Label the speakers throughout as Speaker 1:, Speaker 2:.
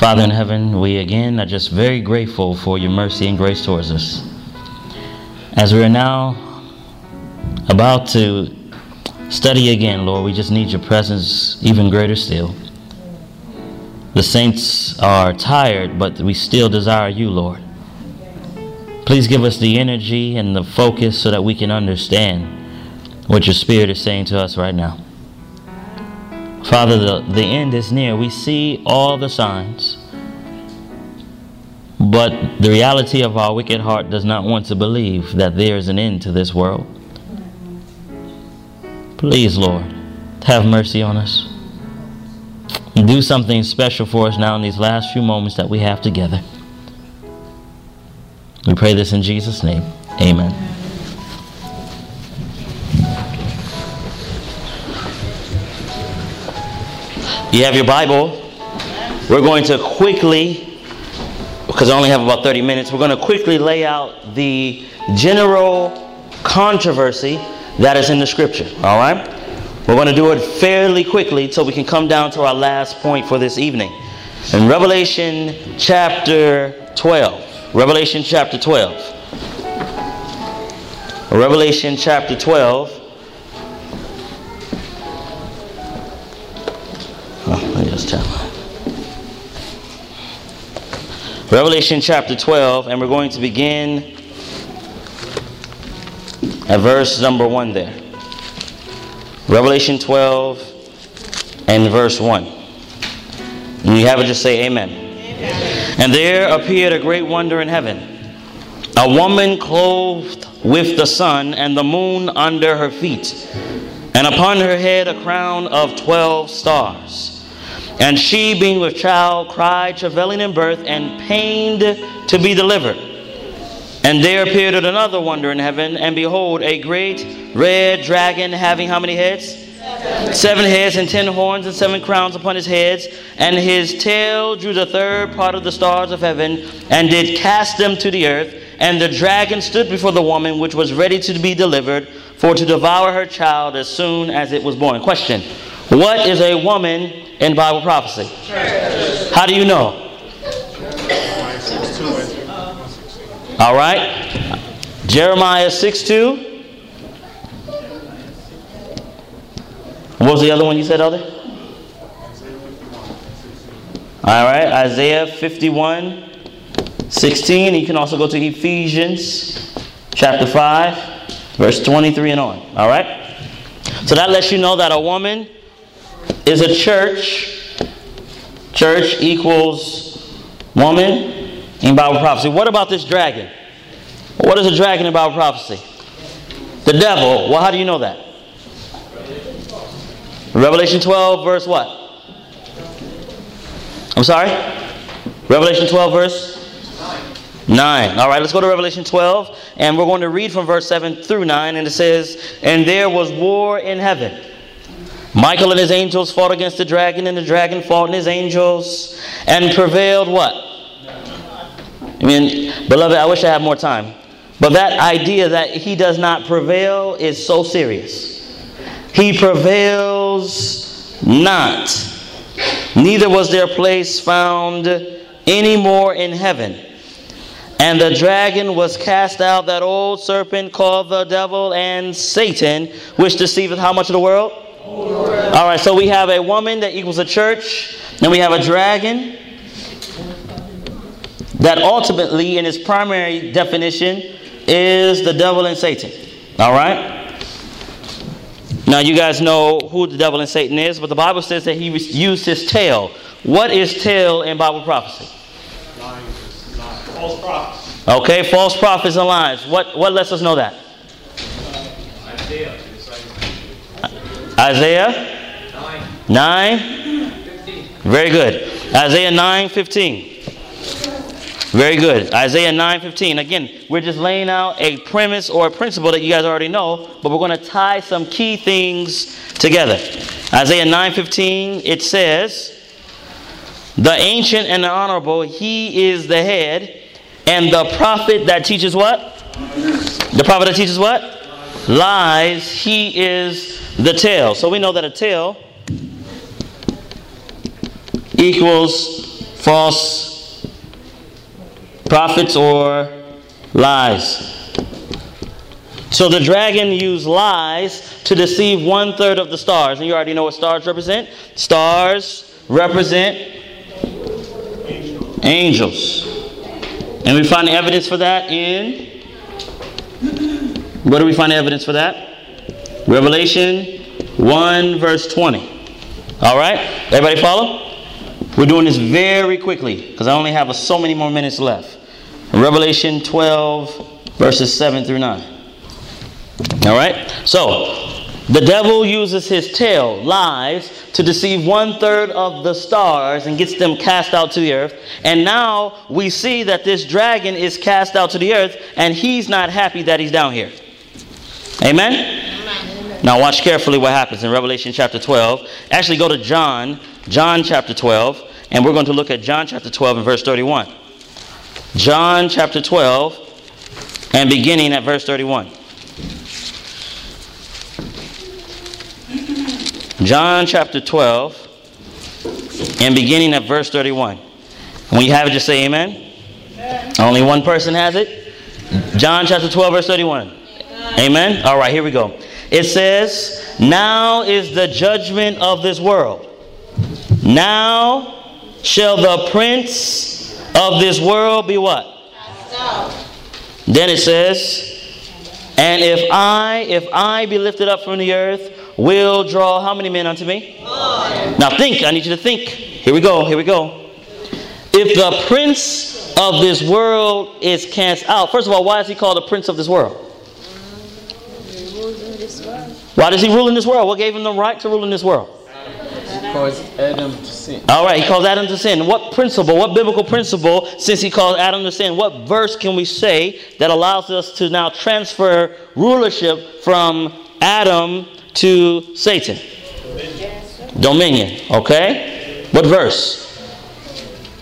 Speaker 1: Father in heaven, we again are just very grateful for your mercy and grace towards us. As we are now about to study again, Lord, we just need your presence even greater still. The saints are tired, but we still desire you, Lord. Please give us the energy and the focus so that we can understand what your Spirit is saying to us right now. Father, the, the end is near. We see all the signs. But the reality of our wicked heart does not want to believe that there is an end to this world. Please, Lord, have mercy on us do something special for us now in these last few moments that we have together. We pray this in Jesus' name. Amen. You have your Bible. We're going to quickly, because I only have about 30 minutes, we're going to quickly lay out the general controversy that is in the scripture. All right? We're going to do it fairly quickly so we can come down to our last point for this evening. In Revelation chapter 12. Revelation chapter 12. Revelation chapter 12. Revelation chapter 12, and we're going to begin at verse number 1 there. Revelation 12 and verse 1. And you have it, just say amen. amen. And there appeared a great wonder in heaven a woman clothed with the sun and the moon under her feet, and upon her head a crown of 12 stars. And she, being with child, cried, travailing in birth, and pained to be delivered. And there appeared another wonder in heaven, and behold, a great red dragon having how many heads? Seven. seven heads and ten horns and seven crowns upon his heads, and his tail drew the third part of the stars of heaven, and did cast them to the earth. And the dragon stood before the woman, which was ready to be delivered, for to devour her child as soon as it was born. Question What is a woman in Bible prophecy? How do you know? All right. Jeremiah 6 2. What was the other one you said, Elder? All right. Isaiah 51 16. You can also go to Ephesians chapter 5, verse 23 and on. All right. So that lets you know that a woman is a church. Church equals woman in Bible prophecy. What about this dragon? What is a dragon in Bible prophecy? The devil. Well, how do you know that? Revelation 12, verse what? I'm sorry? Revelation 12, verse 9. All right, let's go to Revelation 12, and we're going to read from verse 7 through 9, and it says, And there was war in heaven. Michael and his angels fought against the dragon, and the dragon fought and his angels, and prevailed what? I mean, beloved, I wish I had more time. But that idea that he does not prevail is so serious. He prevails not. Neither was their place found any more in heaven. And the dragon was cast out, that old serpent called the devil and Satan, which deceiveth how much of the world? All right, so we have a woman that equals a church, and we have a dragon that ultimately, in its primary definition, is the devil and Satan. All right? Now, you guys know who the devil and Satan is, but the Bible says that he used his tail. What is tail in Bible prophecy?
Speaker 2: Lies, false prophets.
Speaker 1: Okay, false prophets and lies. What, what lets us know that?
Speaker 2: Isaiah.
Speaker 1: Isaiah 9. 9? Very good. Isaiah 9 15. Very good. Isaiah 9:15. Again, we're just laying out a premise or a principle that you guys already know, but we're going to tie some key things together. Isaiah 9:15, it says, "The ancient and the honorable, he is the head, and the prophet that teaches what? The prophet that teaches what? Lies, he is the tail." So we know that a tail equals false prophets or lies. So the dragon used lies to deceive one third of the stars. And you already know what stars represent. Stars represent angels. And we find evidence for that in. Where do we find evidence for that? Revelation 1, verse 20. All right? Everybody follow? We're doing this very quickly because I only have so many more minutes left. Revelation 12, verses 7 through 9. All right? So, the devil uses his tail, lies, to deceive one third of the stars and gets them cast out to the earth. And now we see that this dragon is cast out to the earth and he's not happy that he's down here. Amen? Now watch carefully what happens in Revelation chapter 12. Actually, go to John, John chapter 12, and we're going to look at John chapter 12 and verse 31. John chapter 12 and beginning at verse 31. John chapter 12 and beginning at verse 31. When you have it, just say amen. amen. Only one person has it. John chapter 12, verse 31. Amen. All right, here we go. It says, Now is the judgment of this world. Now shall the prince of this world be what? Then it says, And if I, if I be lifted up from the earth, will draw how many men unto me? Now think, I need you to think. Here we go, here we go. If the prince of this world is cast out, first of all, why is he called the prince of this world? Why does he rule in this world? What gave him the right to rule in this world?
Speaker 3: caused Adam to sin.
Speaker 1: All right, he caused Adam to sin. What principle, what biblical principle, since he caused Adam to sin, what verse can we say that allows us to now transfer rulership from Adam to Satan? Dominion. Okay? What verse?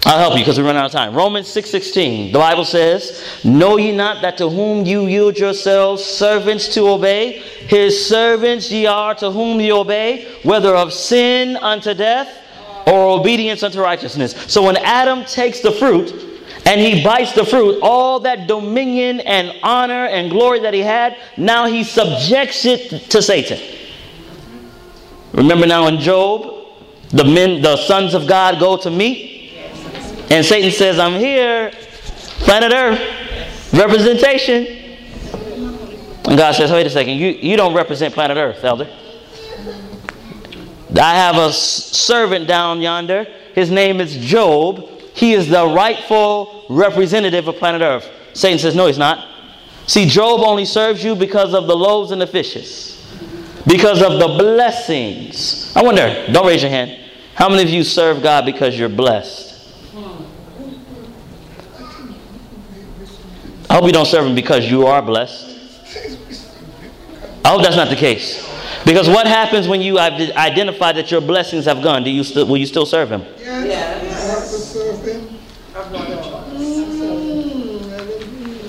Speaker 1: I'll help you because we run out of time. Romans 6:16. the Bible says, "Know ye not that to whom you yield yourselves servants to obey, his servants ye are to whom ye obey, whether of sin unto death or obedience unto righteousness." So when Adam takes the fruit and he bites the fruit, all that dominion and honor and glory that he had, now he subjects it to Satan. Remember now in Job, the men, the sons of God go to meet, and Satan says, I'm here, planet Earth, representation. And God says, wait a second, you, you don't represent planet Earth, elder. I have a servant down yonder. His name is Job. He is the rightful representative of planet Earth. Satan says, no, he's not. See, Job only serves you because of the loaves and the fishes because of the blessings. I wonder, don't raise your hand. How many of you serve God because you're blessed? Hope you don't serve Him because you are blessed. I hope that's not the case. Because what happens when you identify that your blessings have gone? Do you still, will you still serve Him? Yes.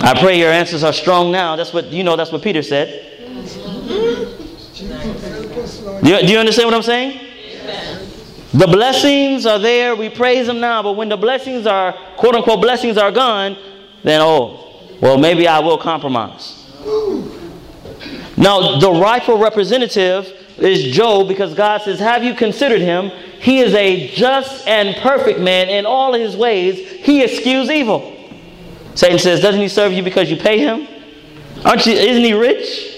Speaker 1: I pray your answers are strong now. That's what you know. That's what Peter said. Do you, do you understand what I'm saying? The blessings are there. We praise them now. But when the blessings are, quote unquote, blessings are gone, then, oh, well, maybe I will compromise. Now, the rightful representative is Job because God says, Have you considered him? He is a just and perfect man in all his ways. He eschews evil. Satan says, Doesn't he serve you because you pay him? Aren't you, isn't he rich?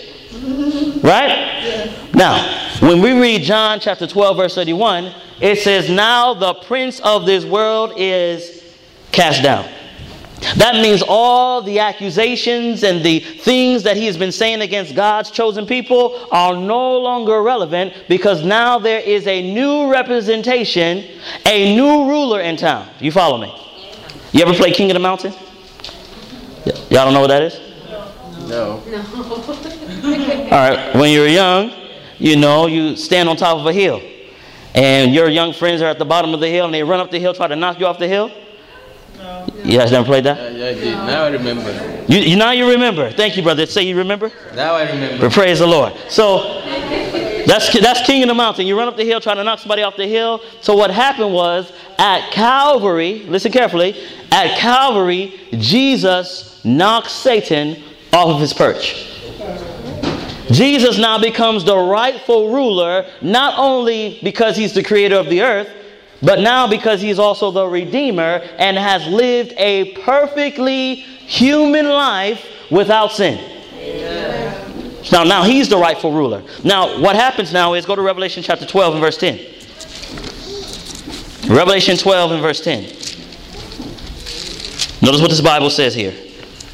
Speaker 1: Right? Now, when we read John chapter 12, verse 31, it says, Now the prince of this world is cast down. That means all the accusations and the things that he has been saying against God's chosen people are no longer relevant because now there is a new representation, a new ruler in town. You follow me? You ever play King of the Mountain? Y'all don't know what that is?
Speaker 3: No.
Speaker 4: No.
Speaker 1: All right. When you're young, you know, you stand on top of a hill. And your young friends are at the bottom of the hill and they run up the hill, try to knock you off the hill. You guys never played that?
Speaker 3: Yeah, I did. Now I remember.
Speaker 1: You, you, now you remember. Thank you, brother. Say you remember.
Speaker 3: Now I remember.
Speaker 1: But praise the Lord. So that's that's King of the Mountain. You run up the hill trying to knock somebody off the hill. So what happened was at Calvary, listen carefully, at Calvary, Jesus knocks Satan off of his perch. Jesus now becomes the rightful ruler, not only because he's the creator of the earth, but now because he's also the redeemer and has lived a perfectly human life without sin. Now, now he's the rightful ruler. Now, what happens now is go to Revelation chapter 12 and verse 10. Revelation 12 and verse 10. Notice what this Bible says here.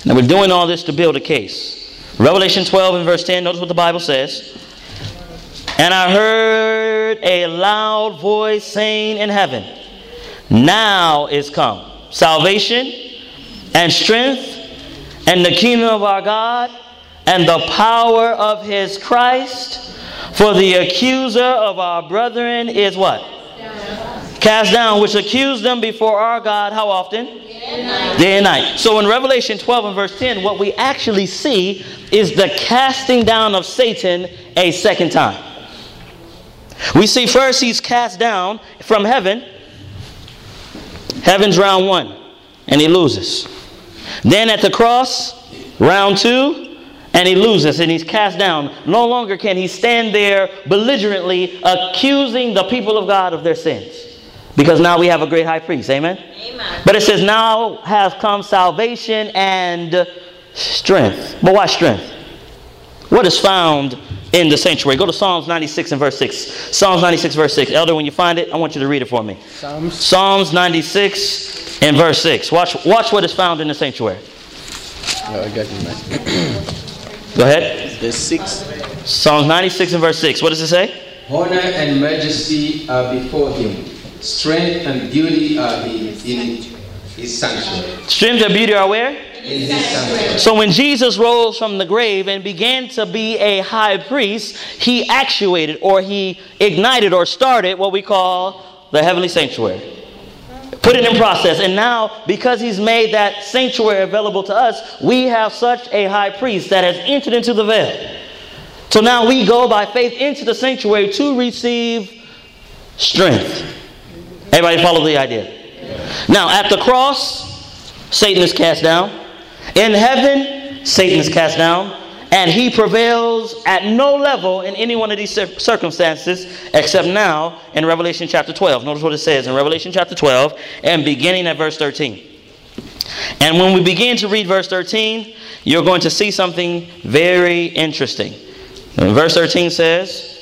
Speaker 1: Now, we're doing all this to build a case. Revelation 12 and verse 10, notice what the Bible says. And I heard a loud voice saying in heaven, Now is come salvation and strength and the kingdom of our God and the power of his Christ. For the accuser of our brethren is what? Cast down, which accused them before our God how often? Day and, Day and night. So in Revelation 12 and verse 10, what we actually see is the casting down of Satan a second time. We see first he's cast down from heaven. Heaven's round one, and he loses. Then at the cross, round two, and he loses and he's cast down. No longer can he stand there belligerently accusing the people of God of their sins. Because now we have a great high priest. Amen? Amen. But it says, now has come salvation and strength. But why strength? What is found in the sanctuary? Go to Psalms 96 and verse 6. Psalms 96, verse 6. Elder, when you find it, I want you to read it for me. Psalms, Psalms 96 and verse 6. Watch, watch what is found in the sanctuary.
Speaker 3: Oh, I got you, man.
Speaker 1: Go ahead.
Speaker 3: The 6.
Speaker 1: Psalms 96 and verse 6. What does it say?
Speaker 4: Honor and majesty are before him Strength and beauty are in, in his sanctuary.
Speaker 1: Strength and beauty are where? So when Jesus rose from the grave and began to be a high priest, he actuated or he ignited or started what we call the heavenly sanctuary. Put it in process. And now, because he's made that sanctuary available to us, we have such a high priest that has entered into the veil. So now we go by faith into the sanctuary to receive strength. Everybody follow the idea? Now, at the cross, Satan is cast down. In heaven, Satan is cast down. And he prevails at no level in any one of these circumstances except now in Revelation chapter 12. Notice what it says in Revelation chapter 12 and beginning at verse 13. And when we begin to read verse 13, you're going to see something very interesting. And verse 13 says,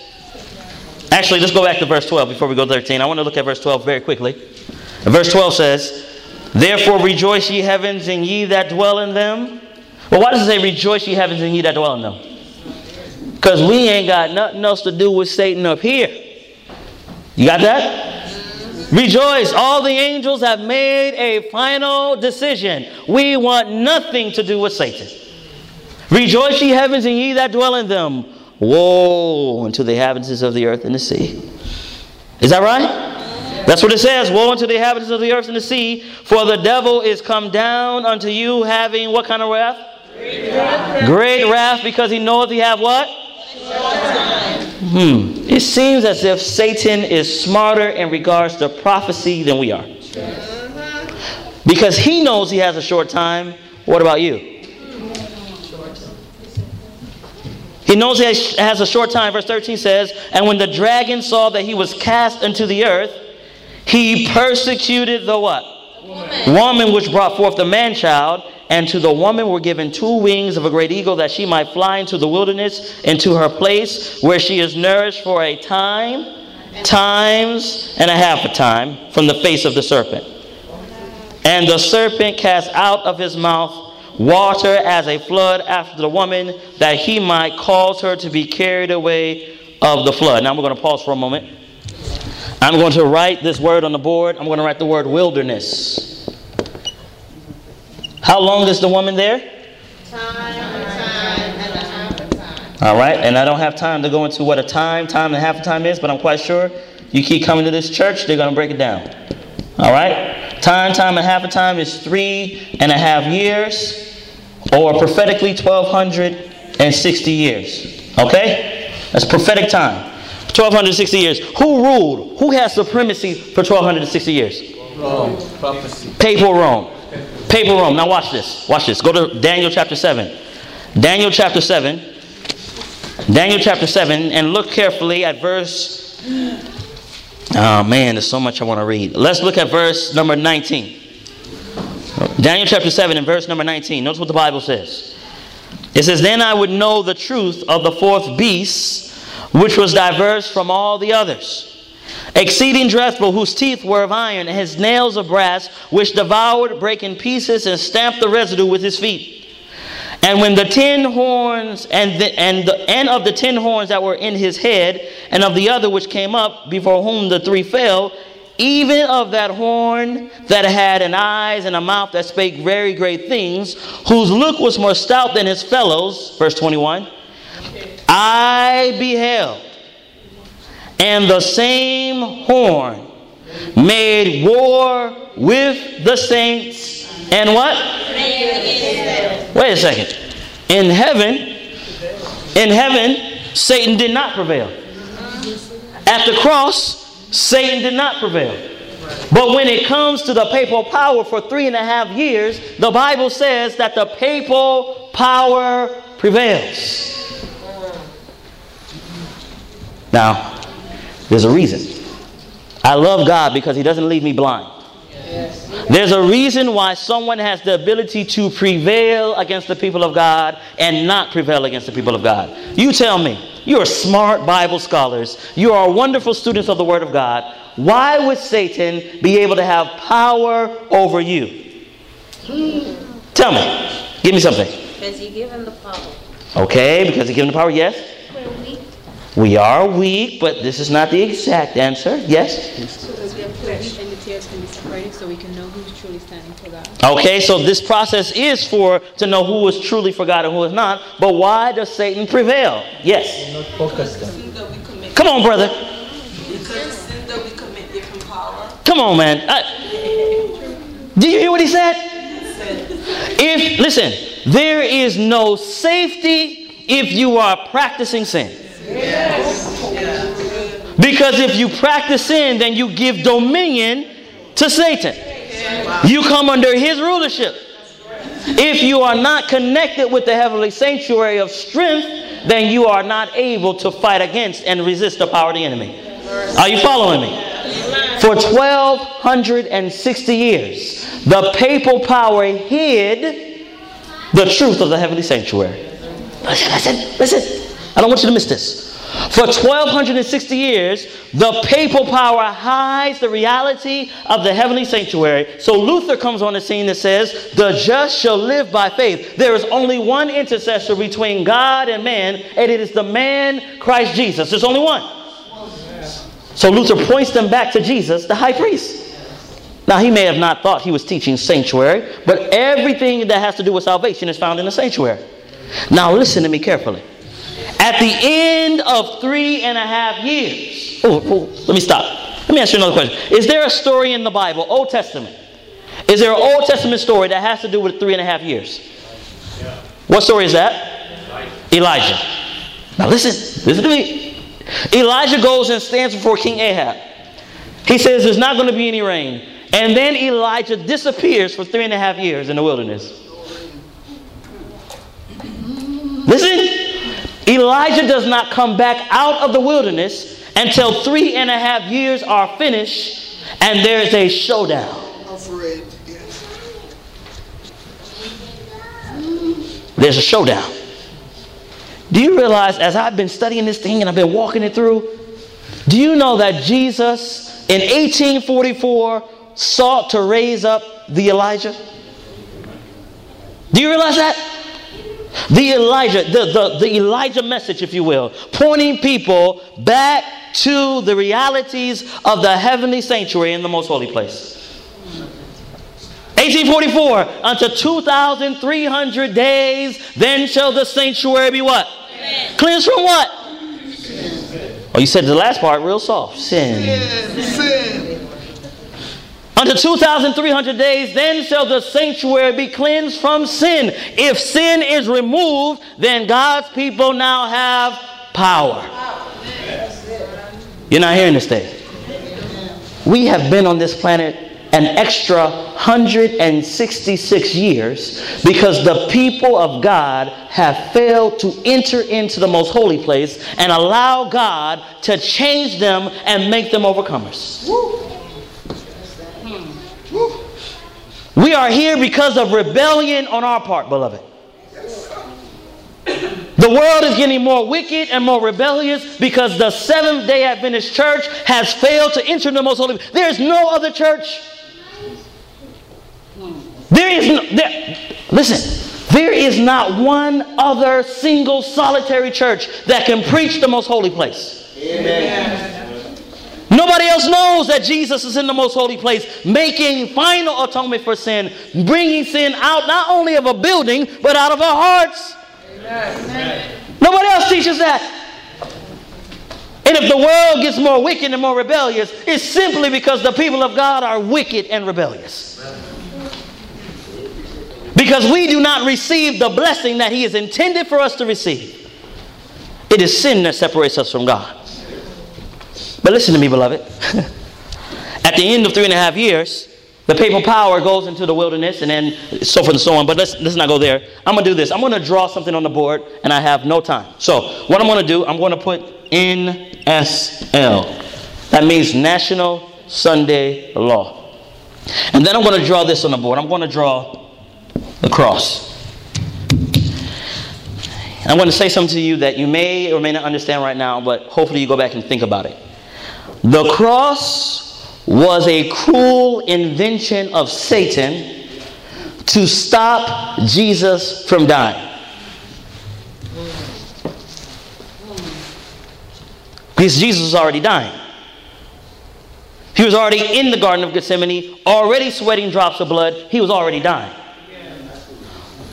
Speaker 1: Actually, let's go back to verse 12 before we go to 13. I want to look at verse 12 very quickly. verse 12 says, Therefore rejoice ye heavens and ye that dwell in them. Well, why does it say rejoice ye heavens and ye that dwell in them? Because we ain't got nothing else to do with Satan up here. You got that? Rejoice, all the angels have made a final decision. We want nothing to do with Satan. Rejoice, ye heavens, and ye that dwell in them. Woe unto the inhabitants of the earth and the sea. Is that right? That's what it says. Woe unto the inhabitants of the earth and the sea, for the devil is come down unto you having what kind of wrath? Great wrath, Great wrath because he knoweth he have what? Hmm. It seems as if Satan is smarter in regards to prophecy than we are. Because he knows he has a short time. What about you? He knows he has a short time. Verse 13 says, And when the dragon saw that he was cast into the earth, he persecuted the what? Woman. woman which brought forth the man child. And to the woman were given two wings of a great eagle that she might fly into the wilderness, into her place where she is nourished for a time, times, and a half a time from the face of the serpent. And the serpent cast out of his mouth water as a flood after the woman, that he might cause her to be carried away of the flood. Now we're going to pause for a moment. I'm going to write this word on the board. I'm going to write the word wilderness. How long is the woman there? Time, time, and a half a time. All right, and I don't have time to go into what a time, time and half a time is, but I'm quite sure you keep coming to this church, they're going to break it down. All right? Time, time, and half a time is three and a half years, or prophetically 1260 years. Okay? That's prophetic time. 1260 years. Who ruled? Who has supremacy for 1260 years?
Speaker 3: Rome. Prophecy.
Speaker 1: Papal Rome. Papal Rome. Now watch this. Watch this. Go to Daniel chapter 7. Daniel chapter 7. Daniel chapter 7. And look carefully at verse. Oh man, there's so much I want to read. Let's look at verse number 19. Daniel chapter 7 and verse number 19. Notice what the Bible says. It says, Then I would know the truth of the fourth beast, which was diverse from all the others exceeding dreadful, whose teeth were of iron, and his nails of brass, which devoured, brake in pieces, and stamped the residue with his feet. And when the ten horns and the, and the and of the ten horns that were in his head, and of the other which came up, before whom the three fell, even of that horn that had an eyes and a mouth that spake very great things, whose look was more stout than his fellows, verse 21, I beheld and the same horn made war with the saints and what? Wait a second. In heaven, in heaven, Satan did not prevail. At the cross, Satan did not prevail. But when it comes to the papal power for three and a half years, the Bible says that the papal power prevails. Now, there's a reason. I love God because He doesn't leave me blind. There's a reason why someone has the ability to prevail against the people of God and not prevail against the people of God. You tell me. You are smart Bible scholars. You are wonderful students of the Word of God. Why would Satan be able to have power over you? Tell me. Give me something.
Speaker 5: Because you give him the power.
Speaker 1: Okay, because he gave him the power, yes? We are weak, but this is not the exact answer. Yes?
Speaker 6: Because we have flesh and the tails can be separated so we can know who's truly standing for God.
Speaker 1: Okay, so this process is for to know who is truly for God and who is not. But why does Satan prevail? Yes.
Speaker 3: Not focused on.
Speaker 7: sin that we commit.
Speaker 1: Come on, brother.
Speaker 7: Because the sin that we commit give him power.
Speaker 1: Come on, man. Uh, do you hear what he said? If listen, there is no safety if you are practicing sin. Because if you practice sin, then you give dominion to Satan. You come under his rulership. If you are not connected with the heavenly sanctuary of strength, then you are not able to fight against and resist the power of the enemy. Are you following me? For 1260 years, the papal power hid the truth of the heavenly sanctuary. Listen, listen, listen. I don't want you to miss this. For 1260 years, the papal power hides the reality of the heavenly sanctuary. So Luther comes on the scene that says, The just shall live by faith. There is only one intercessor between God and man, and it is the man Christ Jesus. There's only one. So Luther points them back to Jesus, the high priest. Now, he may have not thought he was teaching sanctuary, but everything that has to do with salvation is found in the sanctuary. Now, listen to me carefully. At the end of three and a half years, oh, oh, let me stop. Let me ask you another question. Is there a story in the Bible, Old Testament? Is there an Old Testament story that has to do with three and a half years? What story is that? Elijah. Now listen, listen to me. Elijah goes and stands before King Ahab. He says there's not going to be any rain. And then Elijah disappears for three and a half years in the wilderness. Listen, Elijah does not come back out of the wilderness until three and a half years are finished and there is a showdown. There's a showdown. Do you realize, as I've been studying this thing and I've been walking it through, do you know that Jesus in 1844 sought to raise up the Elijah? Do you realize that? The Elijah, the, the, the Elijah message, if you will, pointing people back to the realities of the heavenly sanctuary in the most holy place. 1844, unto 2,300 days, then shall the sanctuary be what?
Speaker 5: Amen.
Speaker 1: Cleansed from what? Oh, you said the last part real soft. Sin. Sin. Unto 2,300 days, then shall the sanctuary be cleansed from sin. If sin is removed, then God's people now have power. You're not hearing this thing. We have been on this planet an extra 166 years because the people of God have failed to enter into the most holy place and allow God to change them and make them overcomers. We are here because of rebellion on our part, beloved. The world is getting more wicked and more rebellious because the Seventh day Adventist church has failed to enter the most holy. There is no other church. There is no, there, listen, there is not one other single solitary church that can preach the most holy place. Amen. Nobody else knows that Jesus is in the most holy place, making final atonement for sin, bringing sin out not only of a building, but out of our hearts. Amen. Nobody else teaches that. And if the world gets more wicked and more rebellious, it's simply because the people of God are wicked and rebellious. Because we do not receive the blessing that He has intended for us to receive. It is sin that separates us from God. But listen to me, beloved. At the end of three and a half years, the papal power goes into the wilderness and then so forth and so on. But let's, let's not go there. I'm going to do this. I'm going to draw something on the board and I have no time. So, what I'm going to do, I'm going to put NSL. That means National Sunday Law. And then I'm going to draw this on the board. I'm going to draw the cross. I'm going to say something to you that you may or may not understand right now, but hopefully you go back and think about it. The cross was a cruel invention of Satan to stop Jesus from dying. Because Jesus was already dying. He was already in the Garden of Gethsemane, already sweating drops of blood. He was already dying.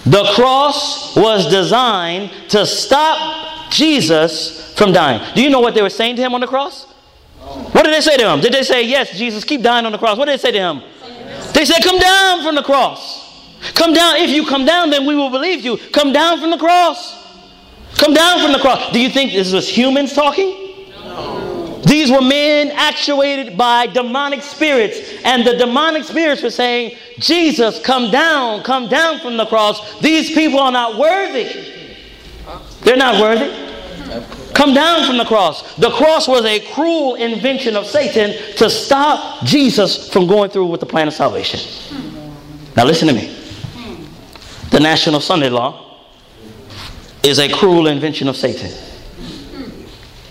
Speaker 1: The cross was designed to stop Jesus from dying. Do you know what they were saying to him on the cross? What did they say to him? Did they say, Yes, Jesus, keep dying on the cross? What did they say to him? They said, Come down from the cross. Come down. If you come down, then we will believe you. Come down from the cross. Come down from the cross. Do you think this was humans talking? These were men actuated by demonic spirits, and the demonic spirits were saying, Jesus, come down, come down from the cross. These people are not worthy. They're not worthy. Come down from the cross. The cross was a cruel invention of Satan to stop Jesus from going through with the plan of salvation. Now, listen to me. The National Sunday Law is a cruel invention of Satan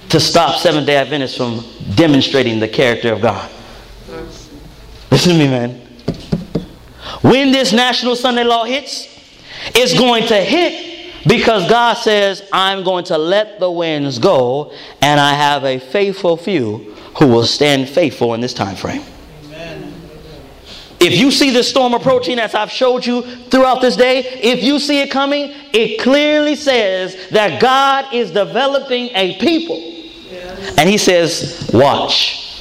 Speaker 1: to stop Seventh day Adventists from demonstrating the character of God. Listen to me, man. When this National Sunday Law hits, it's going to hit because God says, I'm going to let the winds go, and I have a faithful few who will stand faithful in this time frame. If you see the storm approaching, as I've showed you throughout this day, if you see it coming, it clearly says that God is developing a people and he says, Watch.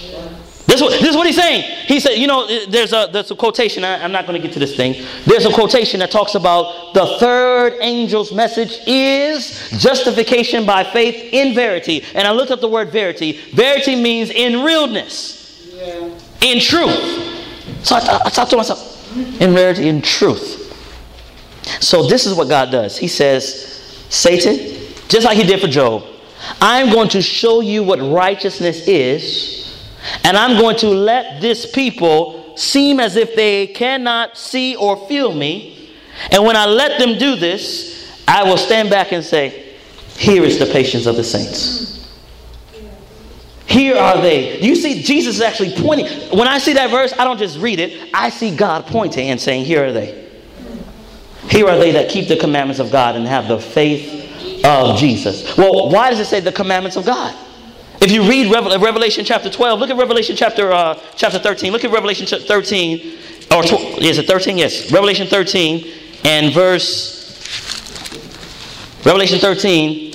Speaker 1: This is, what, this is what he's saying. He said, you know, there's a, there's a quotation. I, I'm not going to get to this thing. There's a quotation that talks about the third angel's message is justification by faith in verity. And I looked up the word verity. Verity means in realness, yeah. in truth. So I, I thought to myself, in verity, in truth. So this is what God does. He says, Satan, just like he did for Job, I'm going to show you what righteousness is, and I'm going to let this people seem as if they cannot see or feel me. And when I let them do this, I will stand back and say, Here is the patience of the saints. Here are they. You see, Jesus is actually pointing. When I see that verse, I don't just read it, I see God pointing and saying, Here are they. Here are they that keep the commandments of God and have the faith of Jesus. Well, why does it say the commandments of God? If you read Revelation chapter 12, look at Revelation chapter uh, chapter 13. Look at Revelation 13, or tw- is it 13? Yes, Revelation 13 and verse Revelation 13.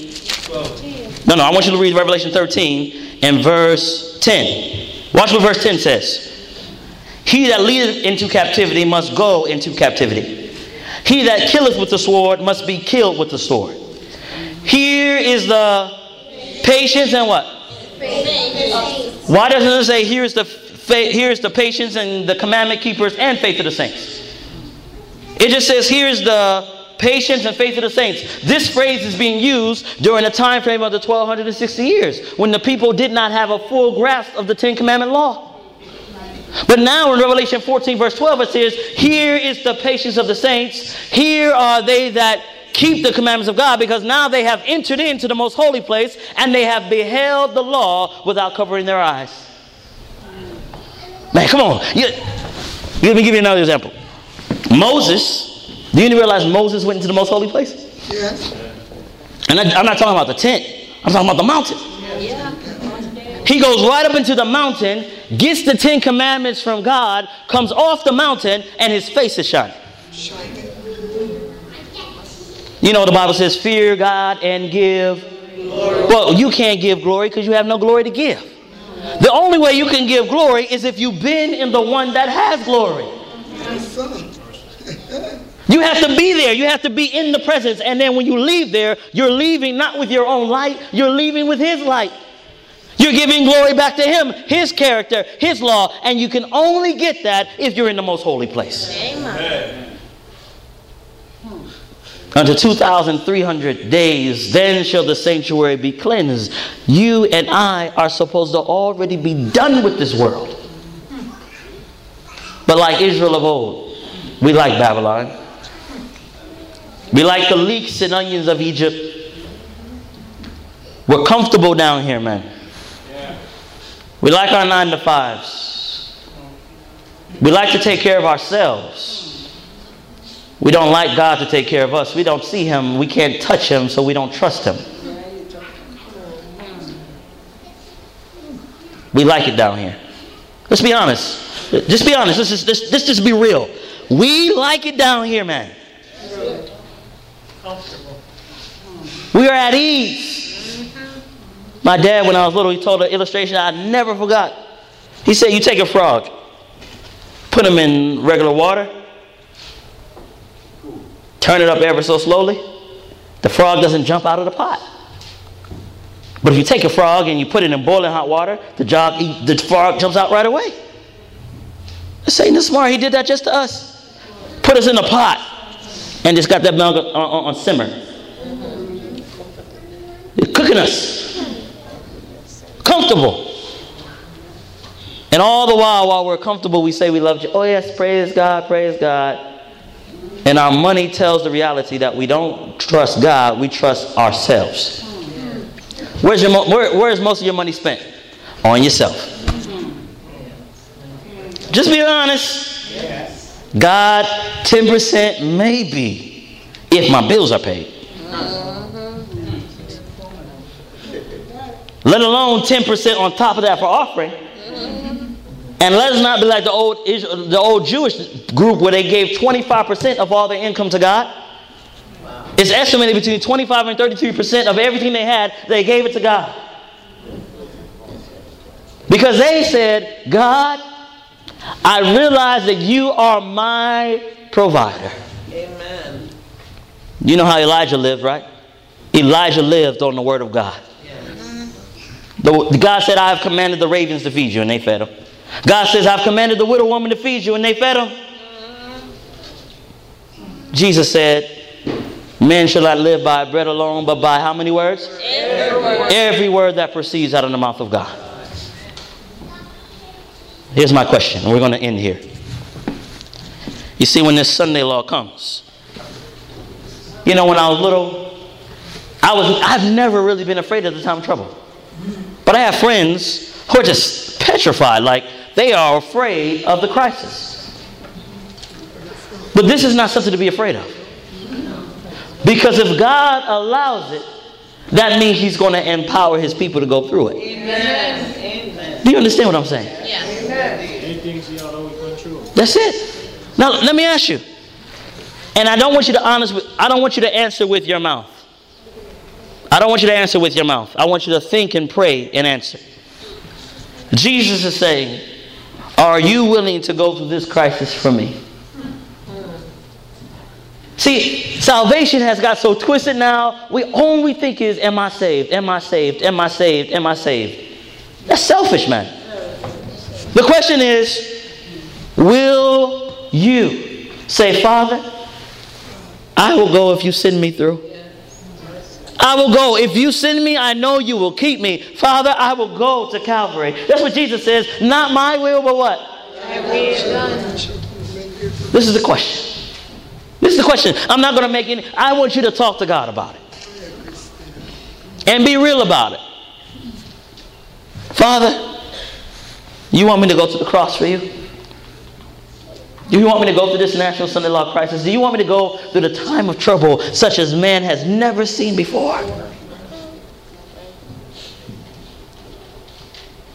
Speaker 1: No, no, I want you to read Revelation 13 and verse 10. Watch what verse 10 says. He that leadeth into captivity must go into captivity. He that killeth with the sword must be killed with the sword. Here is the patience and what? Why doesn't it say here's the fa- here's the patience and the commandment keepers and faith of the saints? It just says here's the patience and faith of the saints. This phrase is being used during the time frame of the 1260 years when the people did not have a full grasp of the Ten Commandment law. But now in Revelation 14, verse 12, it says, Here is the patience of the saints. Here are they that keep the commandments of God because now they have entered into the most holy place and they have beheld the law without covering their eyes. Man, come on. You, let me give you another example. Moses, do you realize Moses went into the most holy place?
Speaker 5: Yes.
Speaker 1: And I, I'm not talking about the tent, I'm talking about the mountain. He goes right up into the mountain, gets the Ten Commandments from God, comes off the mountain, and his face is shining. You know, the Bible says, Fear God and give. Well, you can't give glory because you have no glory to give. The only way you can give glory is if you've been in the one that has glory. You have to be there. You have to be in the presence. And then when you leave there, you're leaving not with your own light, you're leaving with His light. You're giving glory back to Him, His character, His law. And you can only get that if you're in the most holy place. Unto 2,300 days, then shall the sanctuary be cleansed. You and I are supposed to already be done with this world. But like Israel of old, we like Babylon. We like the leeks and onions of Egypt. We're comfortable down here, man. We like our nine to fives. We like to take care of ourselves. We don't like God to take care of us. We don't see Him. We can't touch Him, so we don't trust Him. We like it down here. Let's be honest. Just be honest. Let's just, let's, let's just be real. We like it down here, man. Comfortable. We are at ease. My dad, when I was little, he told an illustration I never forgot. He said, You take a frog, put him in regular water, turn it up ever so slowly, the frog doesn't jump out of the pot. But if you take a frog and you put it in boiling hot water, the, jog, the frog jumps out right away. Satan is smart. He did that just to us. Put us in a pot and just got that milk on, on, on simmer. He's cooking us. Comfortable. And all the while, while we're comfortable, we say we love you. Oh, yes, praise God, praise God. And our money tells the reality that we don't trust God, we trust ourselves. Where's your where, where is most of your money spent? On yourself. Just be honest. God, 10% maybe if my bills are paid. Let alone 10% on top of that for offering. And let us not be like the old, Israel, the old Jewish group where they gave 25% of all their income to God. It's estimated between 25 and 33% of everything they had, they gave it to God. Because they said, God, I realize that you are my provider.
Speaker 3: Amen.
Speaker 1: You know how Elijah lived, right? Elijah lived on the word of God. The, God said, I have commanded the ravens to feed you, and they fed them. God says, I've commanded the widow woman to feed you, and they fed them. Jesus said, Men shall not live by bread alone, but by how many words?
Speaker 7: Every word.
Speaker 1: Every word that proceeds out of the mouth of God. Here's my question, and we're going to end here. You see, when this Sunday law comes, you know, when I was little, I was I've never really been afraid of the time of trouble. But I have friends who are just petrified, like they are afraid of the crisis. But this is not something to be afraid of. Because if God allows it, that means He's going to empower His people to go through it.
Speaker 3: Amen.
Speaker 1: Do you understand what I'm saying?
Speaker 2: Beyond.
Speaker 1: That's it. Now let me ask you. And I don't want you to honest with, I don't want you to answer with your mouth. I don't want you to answer with your mouth. I want you to think and pray and answer. Jesus is saying, Are you willing to go through this crisis for me? See, salvation has got so twisted now, we only think is, Am I saved? Am I saved? Am I saved? Am I saved? That's selfish, man. The question is, will you say, Father, I will go if you send me through? I will go. If you send me, I know you will keep me. Father, I will go to Calvary. That's what Jesus says. Not my will, but what? This is the question. This is the question. I'm not going to make any. I want you to talk to God about it. And be real about it. Father, you want me to go to the cross for you? Do you want me to go through this national Sunday law crisis? Do you want me to go through the time of trouble such as man has never seen before?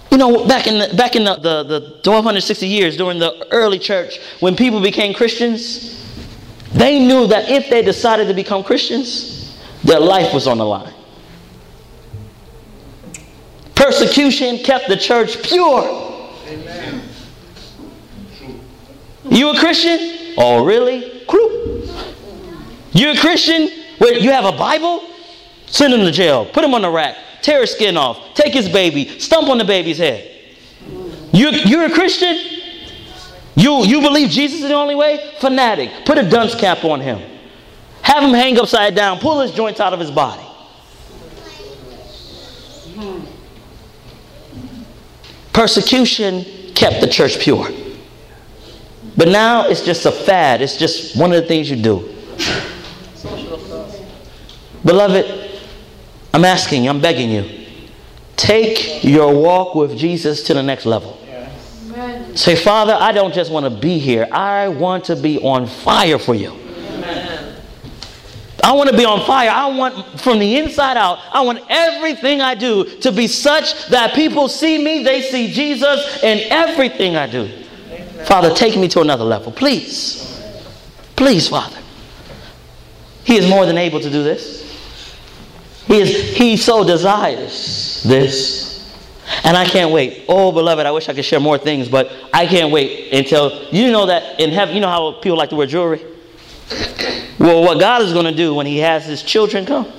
Speaker 1: You know, back in the, back in the, the, the 1260 years during the early church, when people became Christians, they knew that if they decided to become Christians, their life was on the line. Persecution kept the church pure. You a Christian? Oh, really? You a Christian? Wait, you have a Bible? Send him to jail. Put him on the rack. Tear his skin off. Take his baby. Stump on the baby's head. You, you're a Christian? You, you believe Jesus is the only way? Fanatic. Put a dunce cap on him. Have him hang upside down. Pull his joints out of his body. Persecution kept the church pure. But now it's just a fad. It's just one of the things you do. Beloved, I'm asking, you, I'm begging you. Take your walk with Jesus to the next level. Say, Father, I don't just want to be here. I want to be on fire for you. I want to be on fire. I want from the inside out, I want everything I do to be such that people see me, they see Jesus in everything I do. Father, take me to another level. Please. Please, Father. He is more than able to do this. He is he so desires this. And I can't wait. Oh, beloved, I wish I could share more things, but I can't wait until you know that in heaven, you know how people like to wear jewelry? Well, what God is going to do when He has His children come,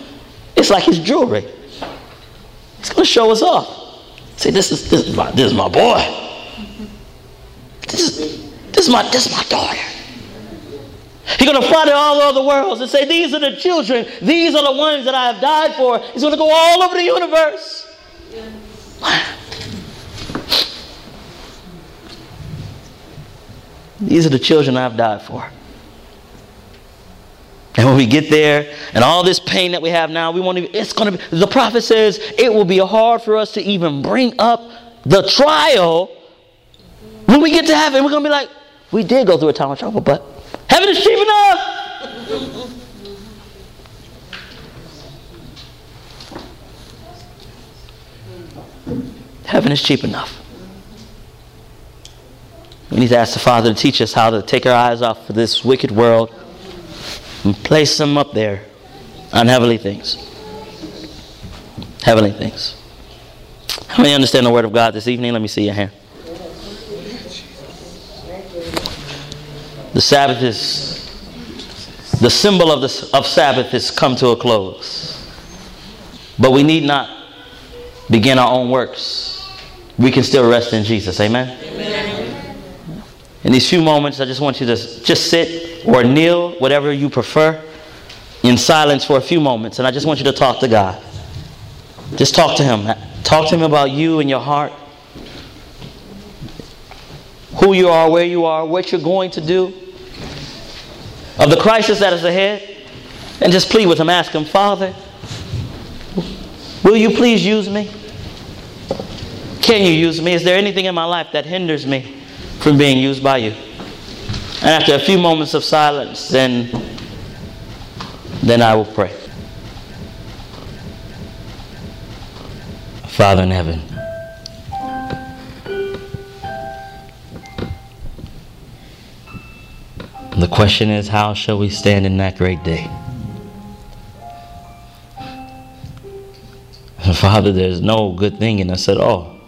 Speaker 1: it's like His jewelry. He's going to show us off. Say, this is, this is, my, this is my boy. This is, this is, my, this is my daughter. He's going to fly to all over the worlds and say, These are the children. These are the ones that I have died for. He's going to go all over the universe. These are the children I've died for. And when we get there, and all this pain that we have now, we won't even, it's going to be, the prophet says it will be hard for us to even bring up the trial when we get to heaven. We're going to be like, we did go through a time of trouble, but heaven is cheap enough. heaven is cheap enough. We need to ask the Father to teach us how to take our eyes off of this wicked world and place them up there on heavenly things. Heavenly things. How many understand the Word of God this evening? Let me see your hand. Sabbath is, the symbol of, the, of Sabbath has come to a close. But we need not begin our own works. We can still rest in Jesus. Amen? Amen. In these few moments, I just want you to just sit or kneel, whatever you prefer, in silence for a few moments. And I just want you to talk to God. Just talk to Him. Talk to Him about you and your heart. Who you are, where you are, what you're going to do, of the crisis that is ahead. And just plead with Him. Ask Him, Father, will you please use me? Can you use me? Is there anything in my life that hinders me from being used by you? And after a few moments of silence, then, then I will pray. Father in heaven, the question is how shall we stand in that great day? Father, there's no good thing in us at all.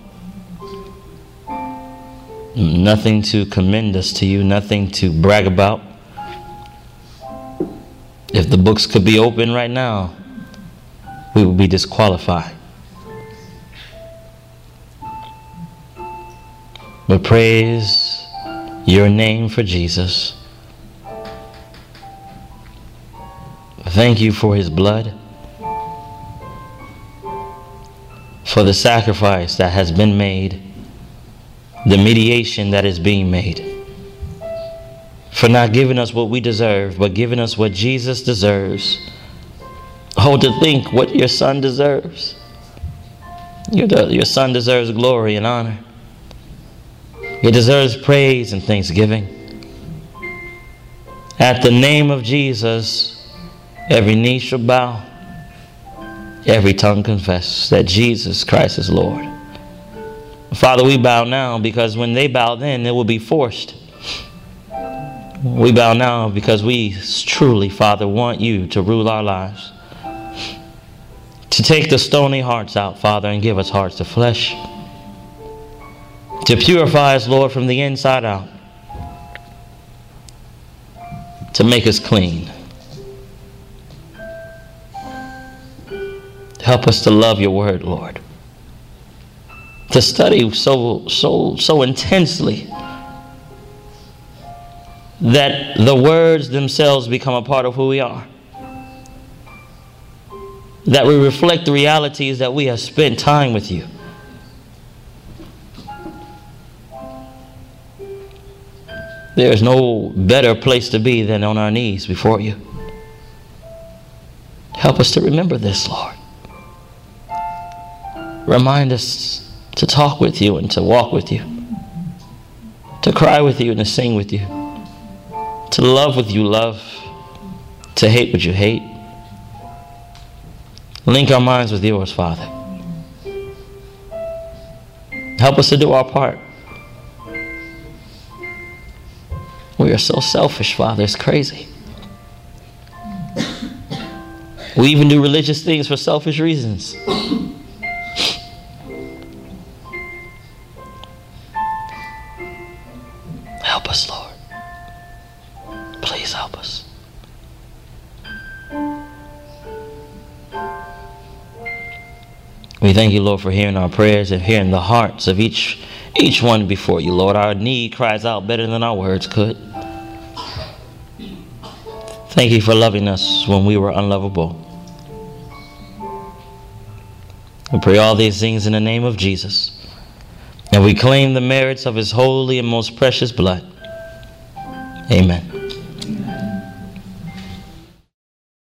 Speaker 1: Nothing to commend us to you, nothing to brag about. If the books could be open right now, we would be disqualified. But praise your name for Jesus. Thank you for his blood, for the sacrifice that has been made, the mediation that is being made, for not giving us what we deserve, but giving us what Jesus deserves. Oh, to think what your son deserves. Your, your son deserves glory and honor. He deserves praise and thanksgiving. At the name of Jesus, every knee shall bow, every tongue confess that Jesus Christ is Lord. Father, we bow now because when they bow then, it will be forced. We bow now because we truly, Father, want you to rule our lives. To take the stony hearts out, Father, and give us hearts of flesh. To purify us, Lord, from the inside out. To make us clean. Help us to love your word, Lord. To study so so so intensely that the words themselves become a part of who we are. That we reflect the realities that we have spent time with you. There is no better place to be than on our knees before you. Help us to remember this, Lord. Remind us to talk with you and to walk with you, to cry with you and to sing with you, to love with you love, to hate what you hate. Link our minds with yours, Father. Help us to do our part. We are so selfish, Father. It's crazy. We even do religious things for selfish reasons. Thank you, Lord, for hearing our prayers and hearing the hearts of each each one before you, Lord. Our need cries out better than our words could. Thank you for loving us when we were unlovable. We pray all these things in the name of Jesus. And we claim the merits of his holy and most precious blood. Amen.